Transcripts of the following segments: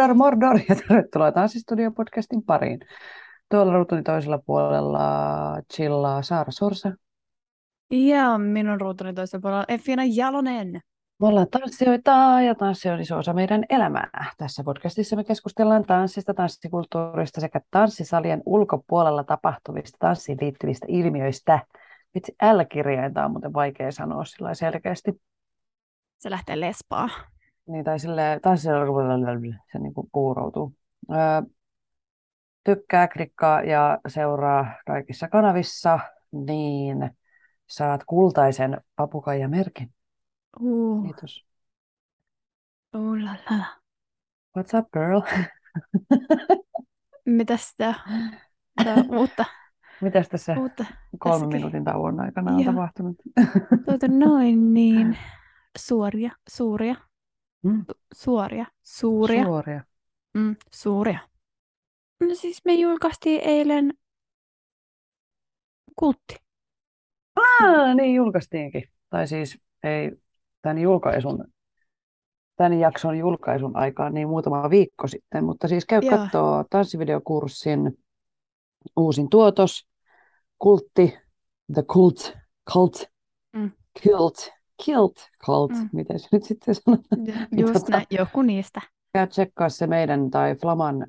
Mordor, Mordor ja tervetuloa Tanssistudio-podcastin pariin. Tuolla ruutuni toisella puolella chillaa Saara Sorsa. Ja minun ruutuni toisella puolella Effina Jalonen. Me ollaan tanssijoita ja tanssi on iso osa meidän elämää. Tässä podcastissa me keskustellaan tanssista, tanssikulttuurista sekä tanssisalien ulkopuolella tapahtuvista tanssiin liittyvistä ilmiöistä. Vitsi, L-kirjainta on muuten vaikea sanoa sillä selkeästi. Se lähtee lespaa. Niin, tai sille tanssin ulkopuolella se niin kuin puuroutuu. Öö, tykkää, klikkaa ja seuraa kaikissa kanavissa, niin saat kultaisen papukaijamerkin. Uh, Kiitos. uh la la. What's up, girl? Mitäs tää? Tää uutta, Mitäs tässä uutta kolmen tässäkin. minuutin tauon aikana on Joo. tapahtunut? Tuota noin niin. Suoria, suuria, Mm, suoria, suuria, Suoria. mm, suuria. No siis me julkaistiin eilen kultti. Ah, niin julkaistiinkin. Tai siis ei tämän julkaisun, tämän jakson julkaisun aikaan niin muutama viikko sitten, mutta siis käy Joo. katsoo tanssivideokurssin uusin tuotos, kultti, the cult, cult, Mm. kilt, kilt, cult, Mm. miten se nyt sitten sanotaan? Ju- Just Tota- näin, joku niistä. Käy tsekkaa se meidän tai Flaman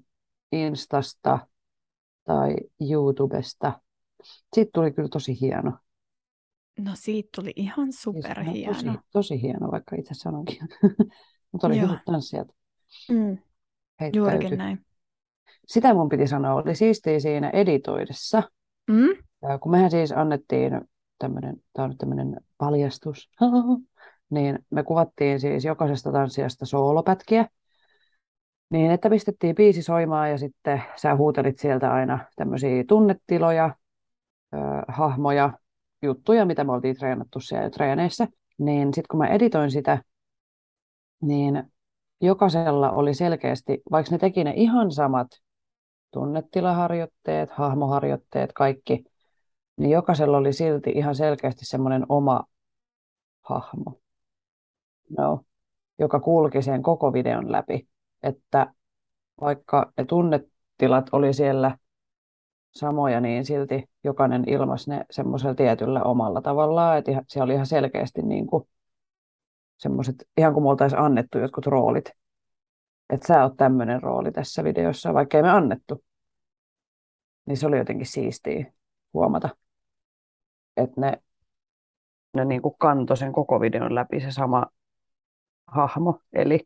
Instasta tai YouTubesta. Siitä tuli kyllä tosi hieno. No siitä tuli ihan superhieno. Tosi, tosi hieno, vaikka itse sanonkin. Mutta oli Joo. hyvät tanssijat. Mm, juurikin näin. Sitä mun piti sanoa, oli siistiä siinä editoidessa. Mm? Ja kun mehän siis annettiin tämmöinen, tämä on nyt tämmöinen paljastus, niin me kuvattiin siis jokaisesta tanssijasta soolopätkiä. Niin, että pistettiin biisi soimaan ja sitten sä huutelit sieltä aina tämmöisiä tunnetiloja, ö, hahmoja, juttuja, mitä me oltiin treenattu siellä treeneissä. Niin sitten kun mä editoin sitä, niin jokaisella oli selkeästi, vaikka ne teki ne ihan samat tunnetilaharjoitteet, hahmoharjoitteet, kaikki, niin jokaisella oli silti ihan selkeästi semmoinen oma hahmo, no, joka kulki sen koko videon läpi. Että vaikka ne tunnetilat oli siellä samoja, niin silti jokainen ilmaisi ne semmoisella tietyllä omalla tavallaan, että ihan- siellä oli ihan selkeästi niin kuin semmoiset, ihan kuin me oltaisiin annettu jotkut roolit. Että sä oot tämmöinen rooli tässä videossa, vaikka ei me annettu. Niin se oli jotenkin siistiä huomata, että ne, ne niin kuin kantoi sen koko videon läpi se sama hahmo, eli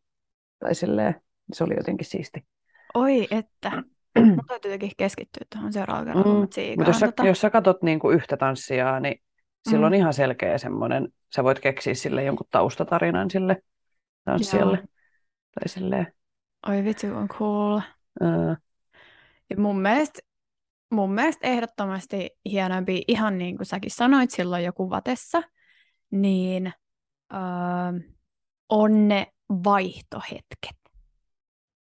tai silleen, se oli jotenkin siisti. Oi, että. Mun täytyy jotenkin keskittyä tuohon seuraavaan kerran, Mm, Mutta jos sä, tota. jos sä katot niin kuin yhtä tanssijaa, niin sillä on Mm. ihan selkeä semmoinen, sä voit keksiä sille jonkun taustatarinan sille tanssijalle. Joo. Tai silleen, Oi vitsi, on cool. ää, Ja mun mielestä, mun mielestä ehdottomasti hienompi, ihan niin kuin säkin sanoit silloin jo kuvatessa, niin öö, on ne vaihtohetket.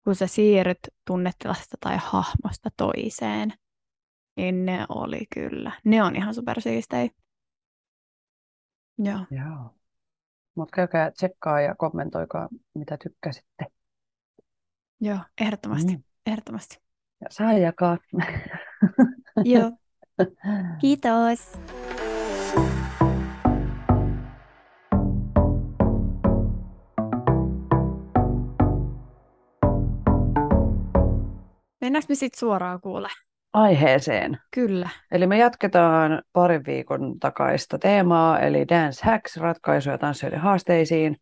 Kun sä siirryt tunnetilasta tai hahmosta toiseen, niin ne oli kyllä. Ne on ihan supersiistejä. Joo. joo. Mutta käykää tsekkaa ja kommentoikaa, mitä tykkäsitte. Joo, ehdottomasti. Mm. Ehdottomasti. Ja saa jakaa. Joo. Kiitos. Mennäänkö me sitten suoraan kuule? Aiheeseen. Kyllä. Eli me jatketaan parin viikon takaista teemaa, eli Dance Hacks, ratkaisuja tanssijoiden haasteisiin.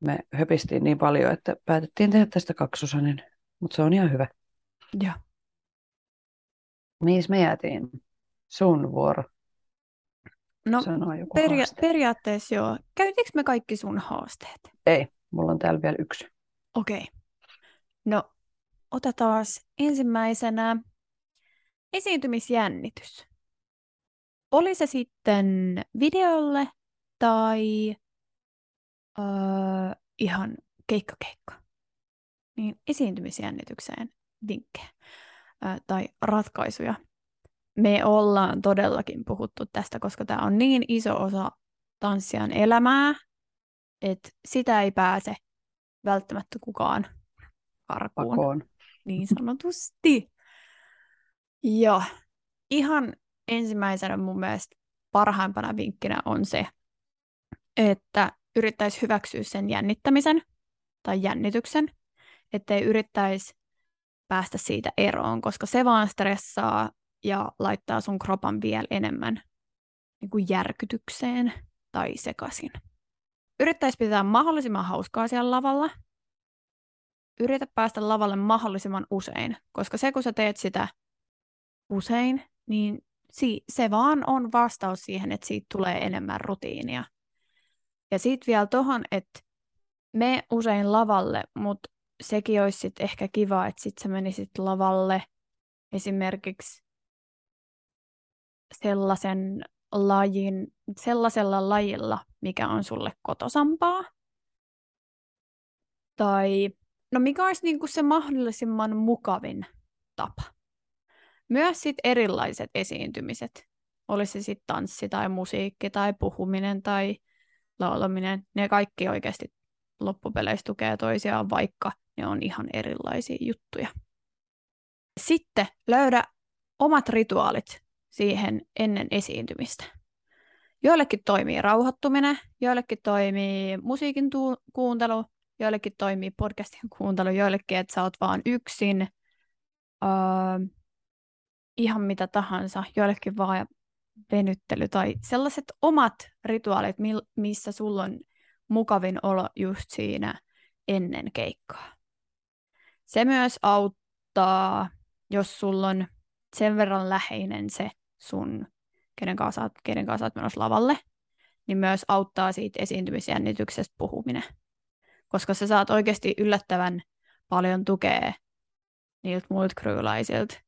Me höpistiin niin paljon, että päätettiin tehdä tästä kaksosainen, mutta se on ihan hyvä. Joo. Mihin me jäätiin? Sun vuoro No peria- haaste. periaatteessa joo. Käytiinkö me kaikki sun haasteet? Ei, mulla on täällä vielä yksi. Okei. No, otetaan ensimmäisenä esiintymisjännitys. Oli se sitten videolle tai öö, ihan keikka-keikka. Niin esiintymisjännitykseen vinkkejä tai ratkaisuja. Me ollaan todellakin puhuttu tästä, koska tämä on niin iso osa tanssijan elämää, että sitä ei pääse välttämättä kukaan karkuun. Pakoon. Niin sanotusti. Ja ihan ensimmäisenä mun mielestä parhaimpana vinkkinä on se, että yrittäisi hyväksyä sen jännittämisen tai jännityksen, ettei yrittäisi päästä siitä eroon, koska se vaan stressaa ja laittaa sun kropan vielä enemmän niin kuin järkytykseen tai sekaisin. Yrittäisi pitää mahdollisimman hauskaa siellä lavalla. Yritä päästä lavalle mahdollisimman usein, koska se kun sä teet sitä usein, niin se vaan on vastaus siihen, että siitä tulee enemmän rutiinia. Ja sitten vielä tuohon, että me usein lavalle, mutta sekin olisi sit ehkä kiva, että sit sä menisit lavalle esimerkiksi sellaisen lajin, sellaisella lajilla, mikä on sulle kotosampaa. Tai no mikä olisi niinku se mahdollisimman mukavin tapa. Myös sit erilaiset esiintymiset. Olisi se sitten tanssi tai musiikki tai puhuminen tai laulaminen. Ne kaikki oikeasti loppupeleissä tukee toisiaan, vaikka ne on ihan erilaisia juttuja. Sitten löydä omat rituaalit siihen ennen esiintymistä. Joillekin toimii rauhoittuminen, joillekin toimii musiikin tu- kuuntelu, joillekin toimii podcastin kuuntelu, joillekin, että sä oot vaan yksin, öö, ihan mitä tahansa, joillekin vaan venyttely tai sellaiset omat rituaalit, missä sulla on mukavin olo just siinä ennen keikkaa. Se myös auttaa, jos sulla on sen verran läheinen se sun, kenen kanssa oot, kenen kanssa menossa lavalle, niin myös auttaa siitä esiintymisjännityksestä puhuminen. Koska sä saat oikeasti yllättävän paljon tukea niiltä muilta kryyläisiltä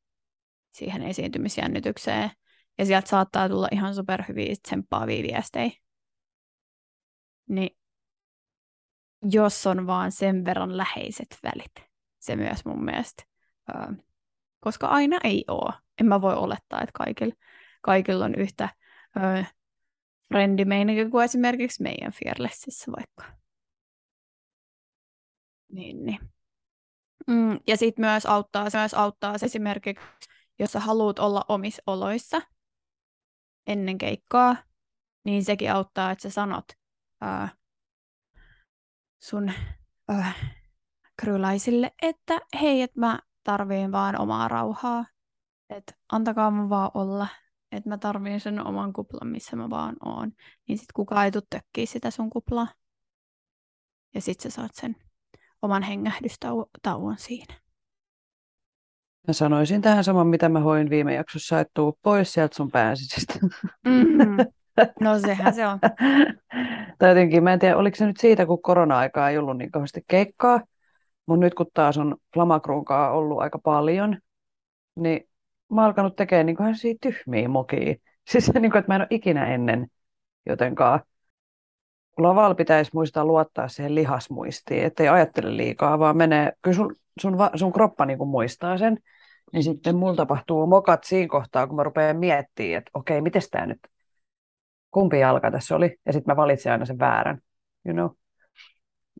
siihen esiintymisjännitykseen. Ja sieltä saattaa tulla ihan superhyviä tsemppaavia viestejä. Niin jos on vaan sen verran läheiset välit, se myös mun mielestä. Öö, koska aina ei ole. En mä voi olettaa, että kaikilla, kaikilla on yhtä friendimeininki kuin esimerkiksi meidän Fearlessissa vaikka. Niin, niin. Mm, ja sitten myös auttaa, se myös auttaa se esimerkiksi, jos sä haluat olla omissa oloissa ennen keikkaa, niin sekin auttaa, että sä sanot ää, sun ää, krylaisille, että hei, että mä tarviin vaan omaa rauhaa. Että antakaa mun vaan olla. Että mä tarviin sen oman kuplan, missä mä vaan oon. Niin sit kukaan ei tökkiä sitä sun kuplaa. Ja sit sä saat sen oman hengähdystauon siinä. Mä sanoisin tähän saman, mitä mä hoin viime jaksossa, että tuu pois sieltä sun pääsisestä. Mm-hmm. No sehän se on. tai jotenkin, mä en tiedä, oliko se nyt siitä, kun korona-aikaa ei ollut niin kauheasti keikkaa, mutta nyt kun taas on Flamakruunkaa ollut aika paljon, niin mä oon alkanut tekemään niin siitä tyhmiä mokia. Siis niin kuin, että mä en ole ikinä ennen jotenkaan. Lavalla pitäisi muistaa luottaa siihen lihasmuistiin, ettei ajattele liikaa, vaan menee, kyllä sun, sun, sun kroppa niin kuin muistaa sen, niin sitten mulla tapahtuu mokat siinä kohtaa, kun mä rupean miettimään, että okei, miten tämä nyt, kumpi jalka tässä oli, ja sitten mä valitsin aina sen väärän, you know.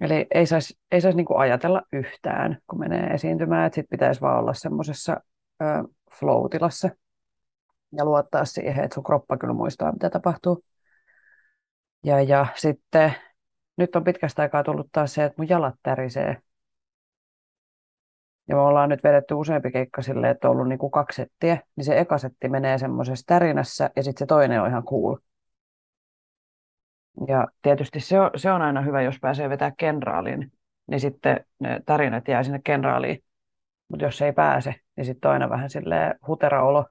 Eli ei saisi ei sais niinku ajatella yhtään, kun menee esiintymään, että sitten pitäisi vaan olla semmoisessa flow-tilassa ja luottaa siihen, että sun kroppa kyllä muistaa, mitä tapahtuu. Ja, ja sitten nyt on pitkästä aikaa tullut taas se, että mun jalat tärisee. Ja me ollaan nyt vedetty useampi keikka silleen, että on ollut niinku kaksi settiä, niin se eka setti menee semmoisessa tärinässä ja sitten se toinen on ihan cool. Ja tietysti se on, se on aina hyvä, jos pääsee vetää kenraalin, niin sitten ne tarinat jää sinne kenraaliin. Mutta jos ei pääse, niin sitten on aina vähän sille huteraolo.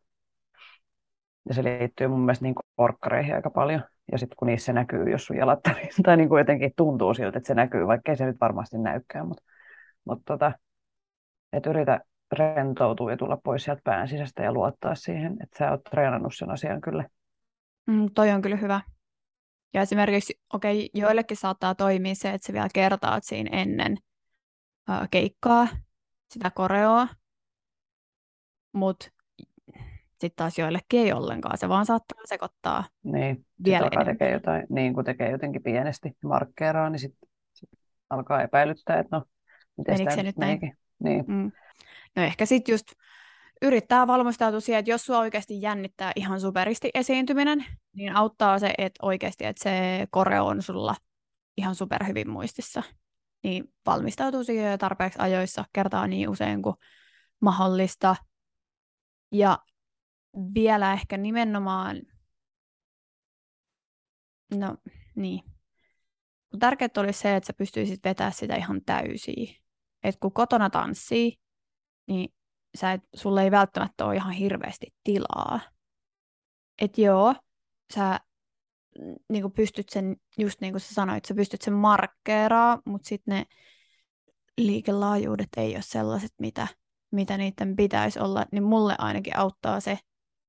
Ja se liittyy mun mielestä niin orkkareihin aika paljon. Ja sitten kun niissä näkyy, jos sun jalat tai niin kuin jotenkin tuntuu siltä, että se näkyy, vaikka se nyt varmasti näykään. Mutta mut tota, että yritä rentoutua ja tulla pois sieltä pään sisästä ja luottaa siihen, että sä oot treenannut sen asian kyllä. Mm, toi on kyllä hyvä. Ja esimerkiksi, okei, okay, joillekin saattaa toimia se, että sä vielä kertaat siinä ennen uh, keikkaa sitä koreoa, mutta sitten taas joillekin ei ollenkaan, se vaan saattaa sekoittaa niin, vielä enemmän. Tekee jotain, niin kun tekee jotenkin pienesti markkeeraa, niin sitten sit alkaa epäilyttää, että no, miten se nyt näin? Niin. Mm. No ehkä sitten just yrittää valmistautua siihen, että jos sua oikeasti jännittää ihan superisti esiintyminen, niin auttaa se, että oikeasti että se koreo on sulla ihan superhyvin muistissa. Niin valmistautuu siihen tarpeeksi ajoissa, kertaa niin usein kuin mahdollista. Ja vielä ehkä nimenomaan, no niin, tärkeää olisi se, että sä pystyisit vetämään sitä ihan täysiä. Että kun kotona tanssii, niin sä et, sulle ei välttämättä ole ihan hirveästi tilaa. Että joo, sä niin pystyt sen, just niin kuin sä sanoit, sä pystyt sen markkeeraa, mutta sitten ne liikelaajuudet ei ole sellaiset, mitä, mitä niiden pitäisi olla, niin mulle ainakin auttaa se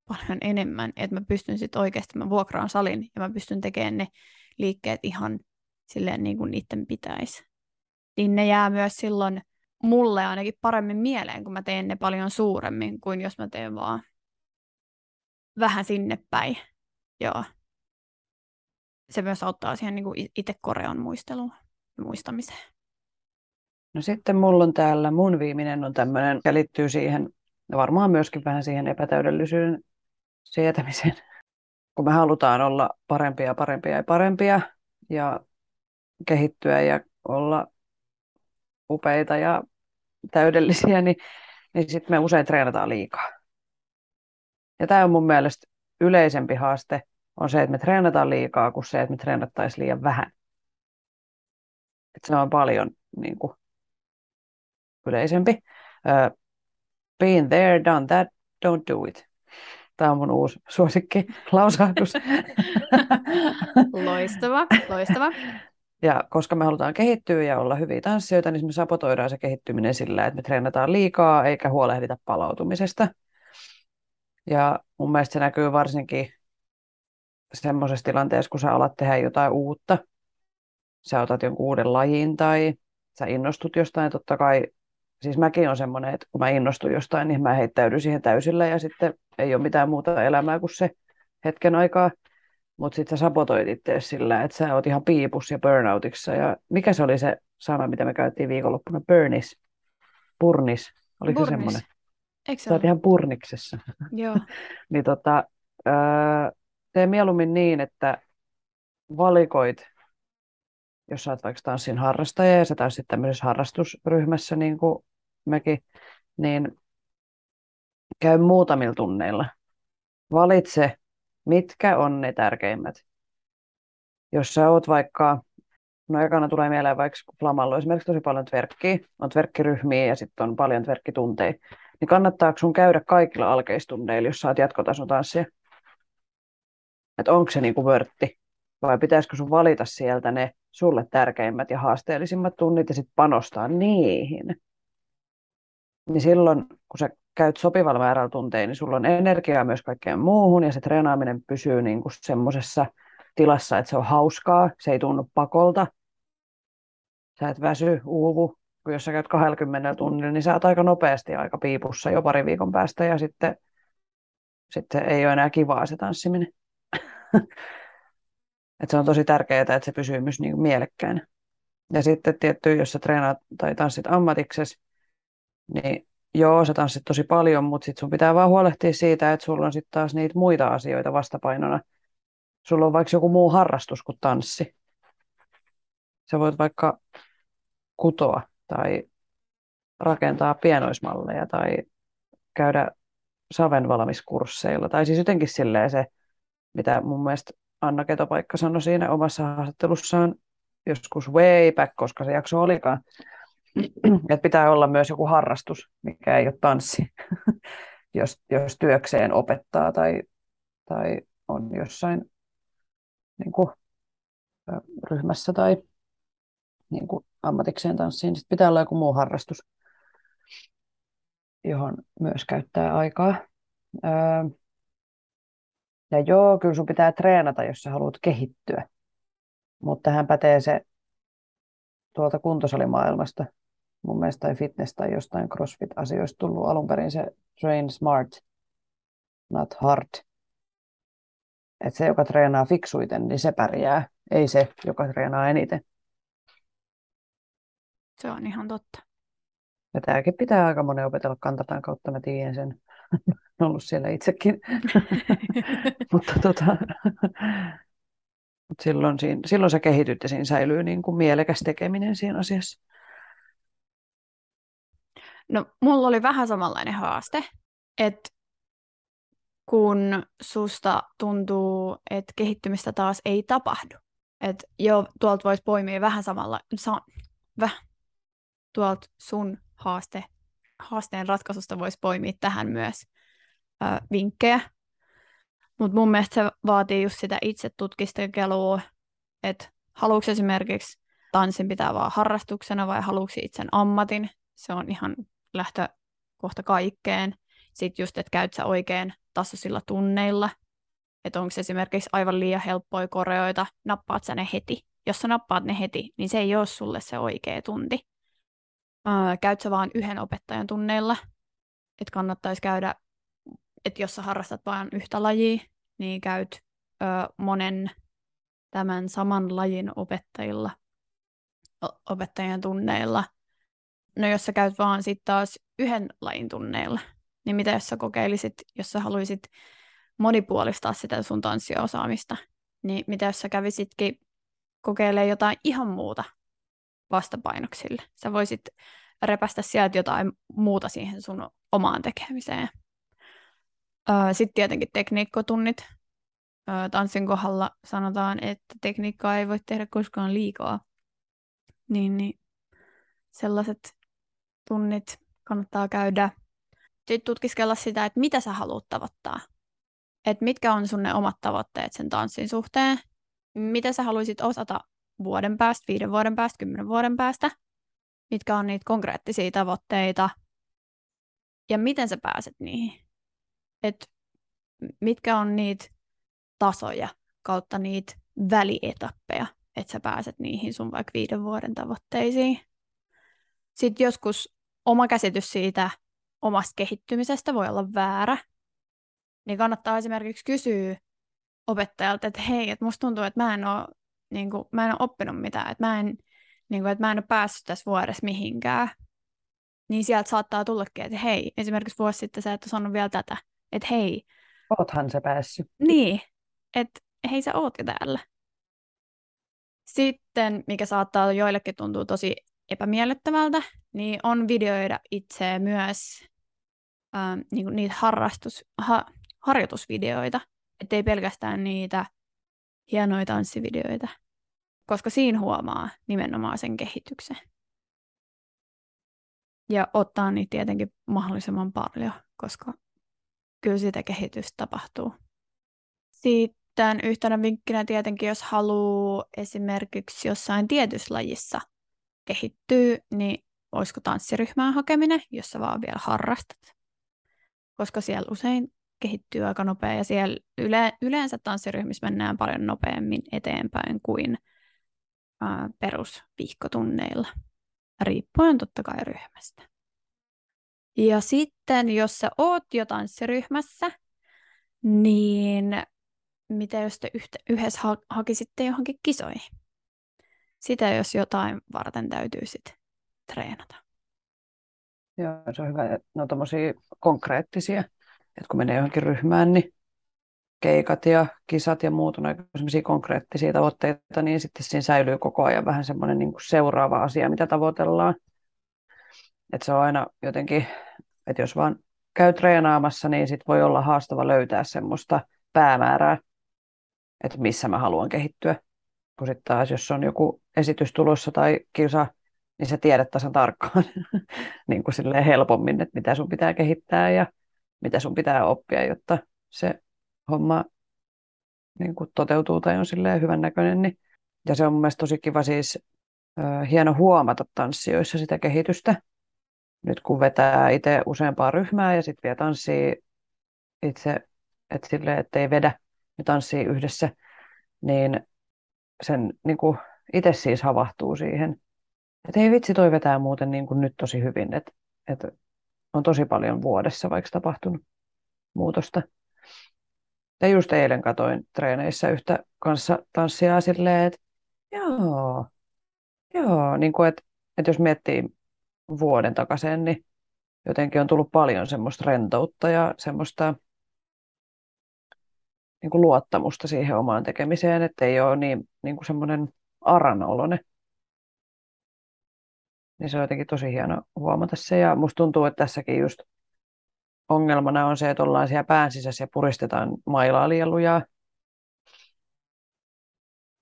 paljon enemmän, että mä pystyn sitten oikeasti, mä vuokraan salin ja mä pystyn tekemään ne liikkeet ihan silleen niin kuin niiden pitäisi. Niin ne jää myös silloin mulle ainakin paremmin mieleen, kun mä teen ne paljon suuremmin kuin jos mä teen vaan vähän sinne päin. Joo. Se myös auttaa siihen niin kuin itse korean muisteluun ja muistamiseen. No sitten mulla on täällä, mun viimeinen on tämmöinen, ja liittyy siihen, varmaan myöskin vähän siihen epätäydellisyyden sietämiseen. Kun me halutaan olla parempia, parempia ja parempia ja kehittyä ja olla upeita ja täydellisiä, niin, niin sitten me usein treenataan liikaa. Ja tämä on mun mielestä yleisempi haaste, on se, että me treenataan liikaa, kuin se, että me treenattaisiin liian vähän. Et se on paljon niin kuin, yleisempi. Uh, been there, done that, don't do it. Tämä on mun uusi suosikki lausahdus. loistava, loistava. Ja koska me halutaan kehittyä ja olla hyviä tanssijoita, niin me sapotoidaan se kehittyminen sillä, että me treenataan liikaa eikä huolehdita palautumisesta. Ja mun mielestä se näkyy varsinkin semmoisessa tilanteessa, kun sä alat tehdä jotain uutta. Sä otat jonkun uuden lajin tai sä innostut jostain, totta kai siis mäkin on semmoinen, että kun mä innostun jostain, niin mä heittäydyn siihen täysillä ja sitten ei ole mitään muuta elämää kuin se hetken aikaa. Mutta sitten sä sabotoit itse sillä, että sä oot ihan piipus ja burnoutissa. Ja mikä se oli se sana, mitä me käytiin viikonloppuna? Burnis. Purnis. Oliko Burnis. se semmoinen? Eikö se Sä oot ihan purniksessa. Joo. niin tota, tee mieluummin niin, että valikoit, jos sä oot vaikka tanssin harrastaja ja sä tanssit tämmöisessä harrastusryhmässä niin kuin mekin, niin käy muutamilla tunneilla. Valitse mitkä on ne tärkeimmät. Jos sä oot vaikka, no ekana tulee mieleen vaikka Flamallo esimerkiksi tosi paljon tverkkiä, on tverkkiryhmiä ja sitten on paljon tverkkitunteja, niin kannattaako sun käydä kaikilla alkeistunneilla, jos sä oot jatkotason tanssia? Että onko se niinku vörtti? Vai pitäisikö sun valita sieltä ne sulle tärkeimmät ja haasteellisimmat tunnit ja sitten panostaa niihin? Niin silloin, kun sä käyt sopivalla määrällä tunteja, niin sulla on energiaa myös kaikkeen muuhun ja se treenaaminen pysyy niin kuin semmoisessa tilassa, että se on hauskaa, se ei tunnu pakolta. Sä et väsy, uuvu, kun jos sä käyt 20 tunnilla, niin sä oot aika nopeasti aika piipussa jo pari viikon päästä ja sitten, sitten ei ole enää kivaa se tanssiminen. Et se on tosi tärkeää, että se pysyy myös niin mielekkäänä. Ja sitten tietty, jos sä treenaat tai tanssit ammatiksesi, niin joo, sä tanssit tosi paljon, mutta sit sun pitää vaan huolehtia siitä, että sulla on sitten taas niitä muita asioita vastapainona. Sulla on vaikka joku muu harrastus kuin tanssi. Sä voit vaikka kutoa tai rakentaa pienoismalleja tai käydä savenvalmiskursseilla. Tai siis jotenkin silleen se, mitä mun mielestä Anna Ketopaikka sanoi siinä omassa haastattelussaan joskus way back, koska se jakso olikaan, että pitää olla myös joku harrastus, mikä ei ole tanssi, jos, jos työkseen opettaa tai, tai on jossain niin kuin, ryhmässä tai niin kuin ammatikseen tanssiin, niin pitää olla joku muu harrastus, johon myös käyttää aikaa. ja joo, kyllä sun pitää treenata, jos sä haluat kehittyä. Mutta tähän pätee se tuolta kuntosalimaailmasta, mun mielestä tai fitness tai jostain crossfit-asioista tullut alun perin se train smart, not hard. Että se, joka treenaa fiksuiten, niin se pärjää, ei se, joka treenaa eniten. Se on ihan totta. Ja tämäkin pitää aika monen opetella kantapään kautta, mä tiedän sen. Olen ollut siellä itsekin. Mutta tota, Mut silloin, siinä, silloin sä kehityt ja siinä säilyy niin kuin mielekäs tekeminen siinä asiassa. No, mulla oli vähän samanlainen haaste, että kun susta tuntuu, että kehittymistä taas ei tapahdu. Että joo, tuolta voisi poimia vähän samalla, sa, väh, tuolta sun haaste, haasteen ratkaisusta voisi poimia tähän myös ö, vinkkejä. Mutta mun mielestä se vaatii just sitä itse tutkiskelua, että haluatko esimerkiksi tanssin pitää vaan harrastuksena vai haluatko itsen ammatin. Se on ihan lähtökohta kaikkeen. Sitten just, että käyt sä oikein tasoisilla tunneilla, että onko esimerkiksi aivan liian helppoja koreoita, nappaat sä ne heti. Jos sä nappaat ne heti, niin se ei ole sulle se oikea tunti. Ää, käyt sä vaan yhden opettajan tunneilla, että kannattaisi käydä, että jos sä harrastat vain yhtä lajia, niin käyt ö, monen tämän saman lajin opettajilla, opettajien tunneilla. No jos sä käyt vaan sitten taas yhden lajin tunneilla, niin mitä jos sä kokeilisit, jos sä haluaisit monipuolistaa sitä sun tanssiosaamista, niin mitä jos sä kävisitkin kokeilemaan jotain ihan muuta vastapainoksille. Sä voisit repästä sieltä jotain muuta siihen sun omaan tekemiseen. Sitten tietenkin tekniikkotunnit. Tanssin kohdalla sanotaan, että tekniikkaa ei voi tehdä koskaan liikaa. Niin, niin sellaiset tunnit kannattaa käydä. Sitten tutkiskella sitä, että mitä sä haluat tavoittaa. Että mitkä on sun ne omat tavoitteet sen tanssin suhteen. Mitä sä haluaisit osata vuoden päästä, viiden vuoden päästä, kymmenen vuoden päästä. Mitkä on niitä konkreettisia tavoitteita. Ja miten sä pääset niihin. Että mitkä on niitä tasoja kautta niitä välietappeja, että sä pääset niihin sun vaikka viiden vuoden tavoitteisiin. Sitten joskus oma käsitys siitä omasta kehittymisestä voi olla väärä, niin kannattaa esimerkiksi kysyä opettajalta, että hei, että musta tuntuu, että mä en ole, niin kuin, mä en ole oppinut mitään, että mä en, niin kuin, että mä en ole päässyt tässä vuodessa mihinkään. Niin sieltä saattaa tullakin, että hei, esimerkiksi vuosi sitten sä et ole sanonut vielä tätä, että hei. Oothan se päässyt. Niin, että hei sä oot jo täällä. Sitten, mikä saattaa joillekin tuntua tosi epämiellyttävältä, niin on videoida itse myös ähm, niin niitä harrastus, ha, harjoitusvideoita, ettei pelkästään niitä hienoja tanssivideoita, koska siinä huomaa nimenomaan sen kehityksen. Ja ottaa niitä tietenkin mahdollisimman paljon, koska kyllä sitä kehitystä tapahtuu. Sitten yhtenä vinkkinä tietenkin, jos haluaa esimerkiksi jossain tietyssä lajissa kehittyä, niin olisiko tanssiryhmään hakeminen, jos sä vaan vielä harrastat. Koska siellä usein kehittyy aika nopea ja siellä yle, yleensä tanssiryhmissä mennään paljon nopeammin eteenpäin kuin ää, perusviikkotunneilla, riippuen totta kai ryhmästä. Ja sitten, jos sä oot jo tanssiryhmässä, niin mitä jos te yhtä, yhdessä ha- hakisitte johonkin kisoihin? Sitä, jos jotain varten täytyy sitten treenata. Joo, se on hyvä. No tommosia konkreettisia, että kun menee johonkin ryhmään, niin keikat ja kisat ja muut on aika konkreettisia tavoitteita, niin sitten siinä säilyy koko ajan vähän semmoinen niin seuraava asia, mitä tavoitellaan. Että se on aina jotenkin, että jos vaan käy treenaamassa, niin sit voi olla haastava löytää semmoista päämäärää, että missä mä haluan kehittyä. Kun sitten taas, jos on joku esitys tulossa tai kisa, niin sä tiedät tasan tarkkaan niin kuin silleen helpommin, että mitä sun pitää kehittää ja mitä sun pitää oppia, jotta se homma niin kuin toteutuu tai on silleen hyvän näköinen. Niin. Ja se on mun mielestä tosi kiva siis, äh, hieno huomata tanssijoissa sitä kehitystä, nyt kun vetää itse useampaa ryhmää ja sitten vielä tanssii itse, että silleen, että ei vedä ja tanssii yhdessä, niin sen niin kuin itse siis havahtuu siihen, että ei vitsi, toi vetää muuten niin kuin nyt tosi hyvin, että, että on tosi paljon vuodessa vaikka tapahtunut muutosta. Ja just eilen katoin treeneissä yhtä kanssa tanssia silleen, että joo, joo, niin kuin, että, että jos miettii vuoden takaisin, niin jotenkin on tullut paljon semmoista rentoutta ja semmoista niin kuin luottamusta siihen omaan tekemiseen, että ei ole niin, niin kuin semmoinen aranolone. Niin se on jotenkin tosi hieno huomata se. Ja musta tuntuu, että tässäkin just ongelmana on se, että ollaan siellä pään sisässä ja puristetaan mailaa liian lujaa.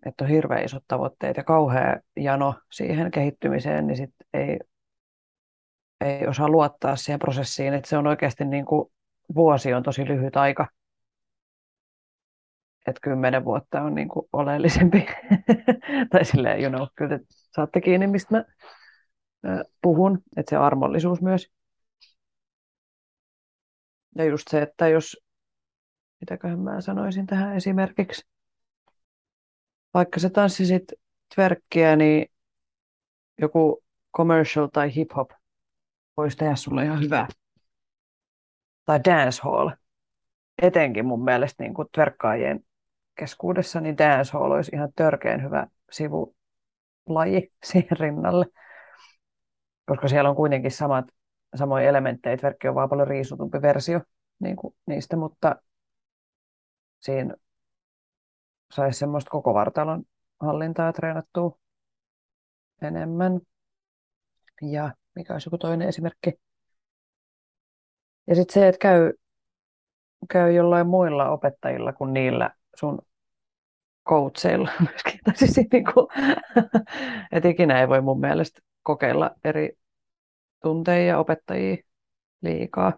Että on hirveän isot tavoitteet ja kauhea jano siihen kehittymiseen, niin sit ei, ei osaa luottaa siihen prosessiin. Että se on oikeasti niin kuin vuosi on tosi lyhyt aika että kymmenen vuotta on niin kuin oleellisempi. tai silleen, you know, kyllä te saatte kiinni, mistä mä puhun, että se armollisuus myös. Ja just se, että jos, mitäköhän mä sanoisin tähän esimerkiksi, vaikka se tanssisit tverkkiä, niin joku commercial tai hip-hop voisi tehdä sulle ihan hyvää. Tai dancehall. Etenkin mun mielestä niin kuin tverkkaajien keskuudessa, niin dancehall olisi ihan törkeän hyvä sivulaji siihen rinnalle. Koska siellä on kuitenkin samat, samoja elementtejä. Verkki on vaan paljon riisutumpi versio niin kuin niistä, mutta siinä saisi semmoista koko vartalon hallintaa treenattua enemmän. Ja mikä olisi joku toinen esimerkki? Ja sitten se, että käy, käy jollain muilla opettajilla kuin niillä sun coacheilla myöskin. Tai siis niin kuin, että ikinä ei voi mun mielestä kokeilla eri tunteja ja opettajia liikaa.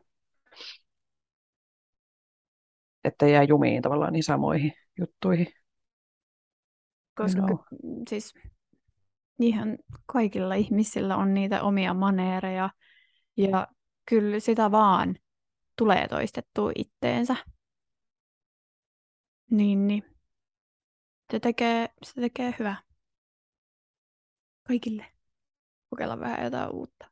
Että jää jumiin tavallaan niin samoihin juttuihin. Koska no. siis ihan kaikilla ihmisillä on niitä omia maneereja ja kyllä sitä vaan tulee toistettua itteensä. Niin, niin. Se tekee, se tekee hyvää. Kaikille. Kokeilla vähän jotain uutta.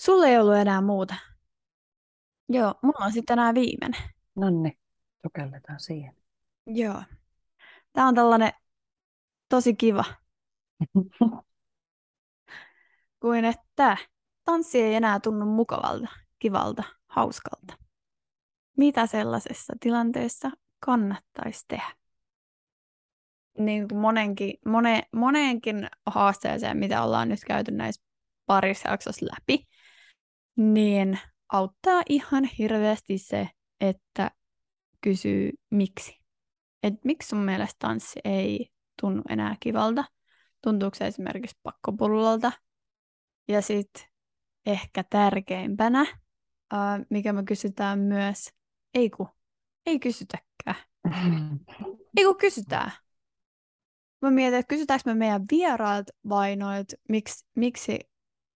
Sulle ei ollut enää muuta. Joo, mulla on sitten enää viimeinen. No niin, sukelletaan siihen. Joo. Tää on tällainen tosi kiva. Kuin että tanssi ei enää tunnu mukavalta, kivalta, hauskalta mitä sellaisessa tilanteessa kannattaisi tehdä. Niin kuin monenkin, mone, moneenkin haasteeseen, mitä ollaan nyt käyty näissä parissa jaksossa läpi, niin auttaa ihan hirveästi se, että kysyy miksi. Et miksi sun mielestä tanssi ei tunnu enää kivalta? Tuntuuko se esimerkiksi pakkopullolta? Ja sitten ehkä tärkeimpänä, mikä me kysytään myös, ei ku, ei kysytäkään. Ei kun kysytään. Mä mietin, että kysytäänkö me meidän vierailta vai noit, miksi, miksi,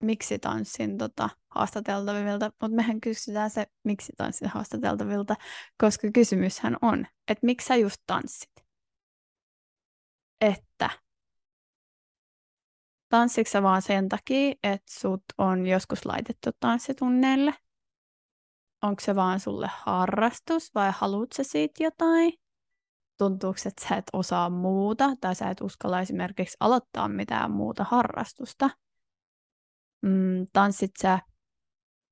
miksi tanssin tota, haastateltavilta, mutta mehän kysytään se, miksi tanssin haastateltavilta, koska kysymyshän on, että miksi sä just tanssit? Että tanssitko vaan sen takia, että sut on joskus laitettu tanssitunneille – onko se vaan sulle harrastus vai haluat sä siitä jotain? Tuntuuko, että sä et osaa muuta tai sä et uskalla esimerkiksi aloittaa mitään muuta harrastusta? Mm, tanssit sä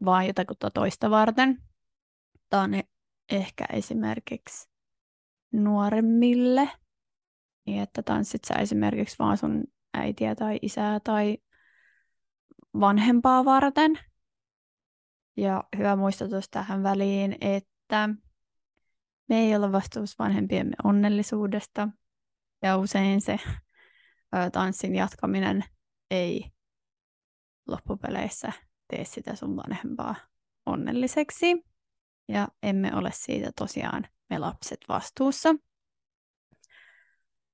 vaan jotakuta toista varten? Tämä on ehkä esimerkiksi nuoremmille, niin että tanssit sä esimerkiksi vaan sun äitiä tai isää tai vanhempaa varten. Ja hyvä muistutus tähän väliin, että me ei ole vastuussa vanhempiemme onnellisuudesta. Ja usein se ö, tanssin jatkaminen ei loppupeleissä tee sitä sun vanhempaa onnelliseksi. Ja emme ole siitä tosiaan me lapset vastuussa.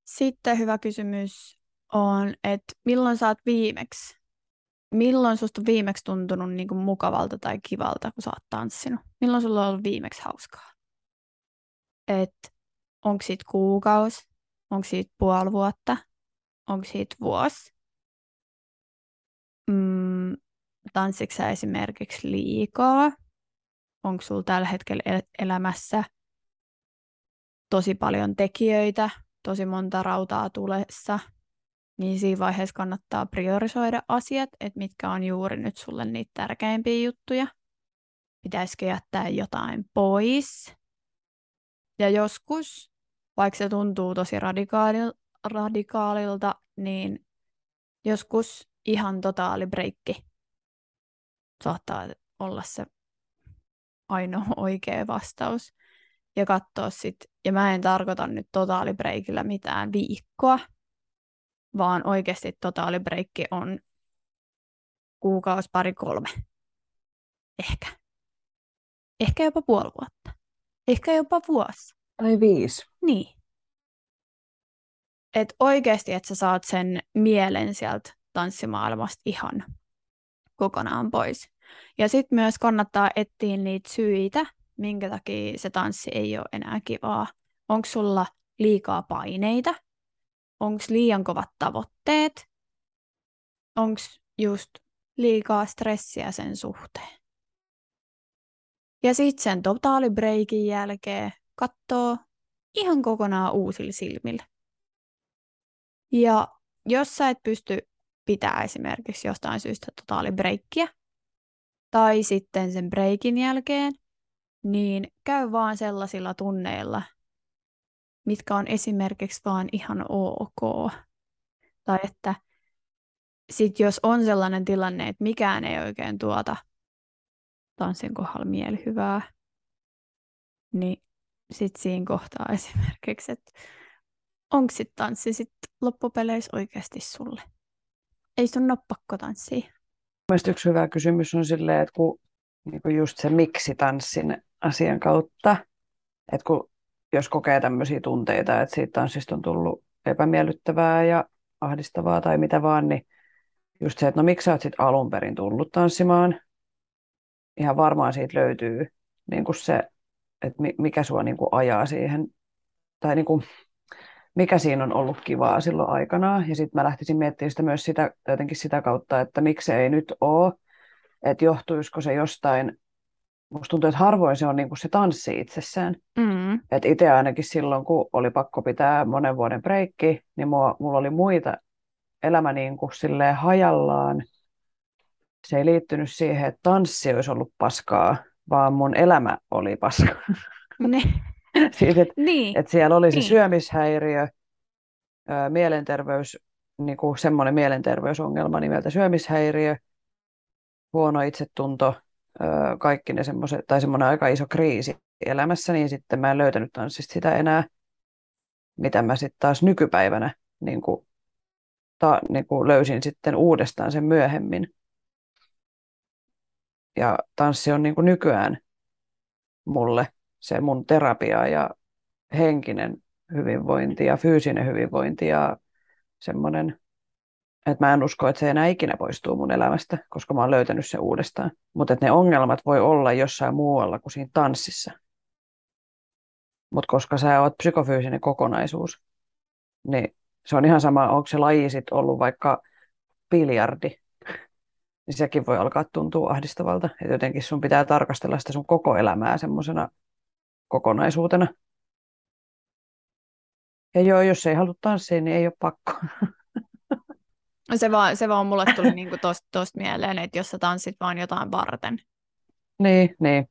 Sitten hyvä kysymys on, että milloin saat viimeksi milloin susta on viimeksi tuntunut niin kuin mukavalta tai kivalta, kun sä oot tanssinut? Milloin sulla on ollut viimeksi hauskaa? Et onko siitä kuukausi? Onko siitä puoli vuotta? Onko siitä vuosi? Mm, tanssitko sä esimerkiksi liikaa? Onko sulla tällä hetkellä el- elämässä tosi paljon tekijöitä, tosi monta rautaa tulessa? niin siinä vaiheessa kannattaa priorisoida asiat, että mitkä on juuri nyt sulle niitä tärkeimpiä juttuja. Pitäisikö jättää jotain pois. Ja joskus, vaikka se tuntuu tosi radikaalil, radikaalilta, niin joskus ihan totaali breikki saattaa olla se ainoa oikea vastaus. Ja katsoa sit, ja mä en tarkoita nyt totaalibreikillä mitään viikkoa, vaan oikeasti totaalibreikki on kuukausi, pari, kolme. Ehkä. Ehkä jopa puoli vuotta. Ehkä jopa vuosi. Tai viisi. Niin. Et oikeasti, että sä saat sen mielen sieltä tanssimaailmasta ihan kokonaan pois. Ja sitten myös kannattaa etsiä niitä syitä, minkä takia se tanssi ei ole enää kivaa. Onko sulla liikaa paineita? Onko liian kovat tavoitteet? Onko just liikaa stressiä sen suhteen? Ja sitten sen totaalibreikin jälkeen katsoo ihan kokonaan uusilla silmillä. Ja jos sä et pysty pitää esimerkiksi jostain syystä totaalibreikkiä, tai sitten sen breikin jälkeen, niin käy vaan sellaisilla tunneilla, mitkä on esimerkiksi vaan ihan ok. Tai että sit jos on sellainen tilanne, että mikään ei oikein tuota tanssin kohdalla mielihyvää, niin sitten siinä kohtaa esimerkiksi, että onko sitten tanssi sit loppupeleissä oikeasti sulle? Ei sun ole pakko tanssia. Mielestäni yksi hyvä kysymys on silleen, että kun niin just se miksi tanssin asian kautta, että kun jos kokee tämmöisiä tunteita, että siitä tanssista on tullut epämiellyttävää ja ahdistavaa tai mitä vaan, niin just se, että no miksi sä oot sitten alun perin tullut tanssimaan, ihan varmaan siitä löytyy niin kuin se, että mikä sua niin kuin ajaa siihen, tai niin kuin, mikä siinä on ollut kivaa silloin aikanaan. Ja sitten mä lähtisin miettimään sitä myös sitä, jotenkin sitä kautta, että miksi se ei nyt ole, että johtuisiko se jostain, musta tuntuu, että harvoin se on niin kuin se tanssi itsessään. Mm. Että itse ainakin silloin, kun oli pakko pitää monen vuoden breikki, niin mulla, mulla oli muita elämä niin kuin silleen hajallaan. Se ei liittynyt siihen, että tanssi olisi ollut paskaa, vaan mun elämä oli paskaa. Ne. siis, että Niin. et siellä oli se Niin. syömishäiriö, mielenterveys, niin kuin semmoinen mielenterveysongelma nimeltä syömishäiriö, huono itsetunto, kaikki ne semmoiset, tai semmoinen aika iso kriisi elämässä, niin sitten mä en löytänyt tanssista sitä enää, mitä mä sitten taas nykypäivänä niin kuin, ta, niin kuin löysin sitten uudestaan sen myöhemmin. Ja tanssi on niin kuin nykyään mulle se mun terapia ja henkinen hyvinvointi ja fyysinen hyvinvointi ja semmoinen, että mä en usko, että se enää ikinä poistuu mun elämästä, koska mä oon löytänyt sen uudestaan. Mutta ne ongelmat voi olla jossain muualla kuin siinä tanssissa. Mutta koska sä oot psykofyysinen kokonaisuus, niin se on ihan sama, onko se laji sit ollut vaikka biljardi, niin sekin voi alkaa tuntua ahdistavalta. Että jotenkin sun pitää tarkastella sitä sun koko elämää semmoisena kokonaisuutena. Ja joo, jos ei halua tanssia, niin ei ole pakko. Se vaan, se vaan mulle tuli niinku tosta, tosta mieleen, että jos sä tanssit vaan jotain varten. niin, niin.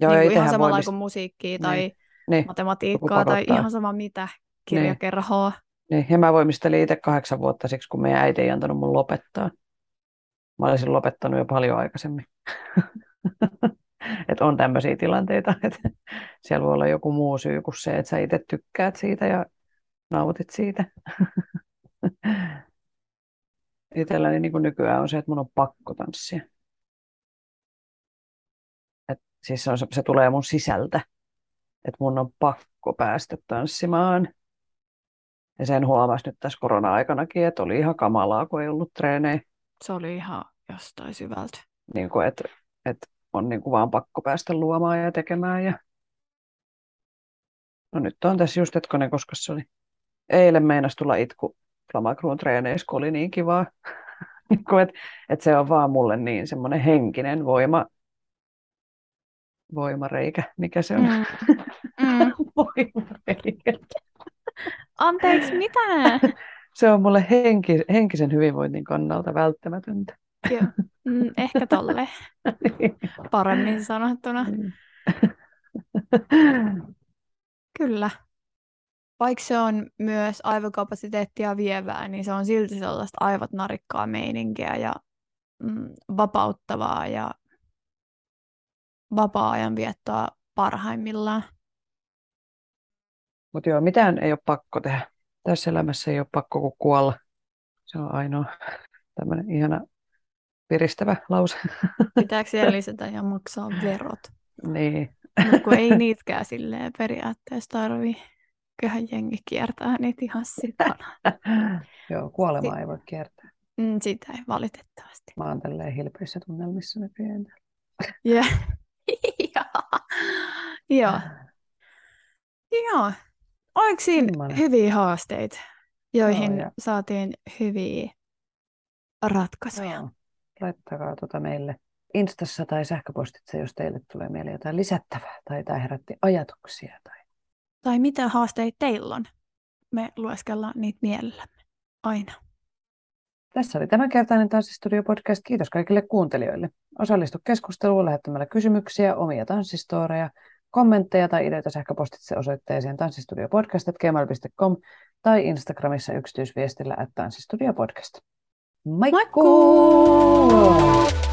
Joo, niin ihan samalla voi kuin musiikkia tai Niin, niin, matematiikkaa tai ihan sama mitä, kirjakerhoa. niin. Ja mä voimistelin itse kahdeksan vuotta siksi, kun meidän äiti ei antanut mun lopettaa. Mä olisin lopettanut jo paljon aikaisemmin. että on tämmöisiä tilanteita, että siellä voi olla joku muu syy kuin se, että sä itse tykkäät siitä ja nautit siitä. Itselläni niin kuin nykyään on se, että mun on pakko tanssia. Et siis se, on, se, tulee mun sisältä, että mun on pakko päästä tanssimaan. Ja sen huomasi nyt tässä korona-aikanakin, että oli ihan kamalaa, kun ei ollut treenejä. Se oli ihan jostain syvältä. Niin kuin, että, että on niin kuin vaan pakko päästä luomaan ja tekemään. Ja... No nyt on tässä just hetkonen, koska se oli. Eilen meinas tulla itku Flamacruun treeneissä, kun oli niin kivaa. Niin kuin, että, että se on vaan mulle niin semmoinen henkinen voima, voimareikä, mikä se on. Mm. Mm. Voimareikä. Anteeksi, mitä? se on mulle henki, henkisen hyvinvoinnin kannalta välttämätöntä. Joo. Mm, ehkä tolle. Paremmin sanottuna. Niin. Kyllä. Vaikka se on myös aivokapasiteettia vievää, niin se on silti sellaista aivot narikkaa meininkiä ja mm, vapauttavaa ja vapaa-ajan viettoa parhaimmillaan. Mutta joo, mitään ei ole pakko tehdä. Tässä elämässä ei ole pakko kuin kuolla. Se on ainoa tämmöinen ihana piristävä lause. Pitääkö siellä lisätä ja maksaa verot? niin. Mutta kun ei niitäkään silleen periaatteessa tarvii. Kyllähän jengi kiertää niitä ihan sikana. joo, kuolema ei voi kiertää. Mm, sitä ei valitettavasti. Mä oon tälleen hilpeissä tunnelmissa nykyään. Yeah. Joo. Joo. Oliko siinä Semmoinen. hyviä haasteita, joihin Joo, saatiin hyviä ratkaisuja? Joo. Laittakaa tuota meille Instassa tai sähköpostitse, jos teille tulee mieleen jotain lisättävää tai tämä herätti ajatuksia. Tai... Tai mitä haasteita teillä on? Me lueskellaan niitä mielellämme. Aina. Tässä oli tämänkertainen Tanssistudio podcast. Kiitos kaikille kuuntelijoille. Osallistu keskusteluun lähettämällä kysymyksiä, omia tanssistoreja, kommentteja tai ideoita sähköpostitse osoitteeseen tanssistudiopodcast.gmail.com tai Instagramissa yksityisviestillä at tanssistudiopodcast. Moikkuu! Moikkuu!